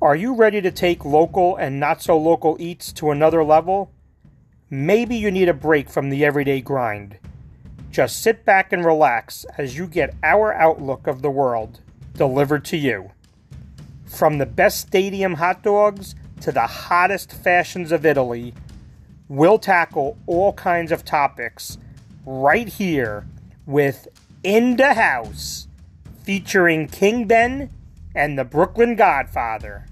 Are you ready to take local and not so local eats to another level? Maybe you need a break from the everyday grind. Just sit back and relax as you get our outlook of the world delivered to you. From the best stadium hot dogs to the hottest fashions of Italy, we'll tackle all kinds of topics right here with In the House, featuring King Ben and the Brooklyn Godfather.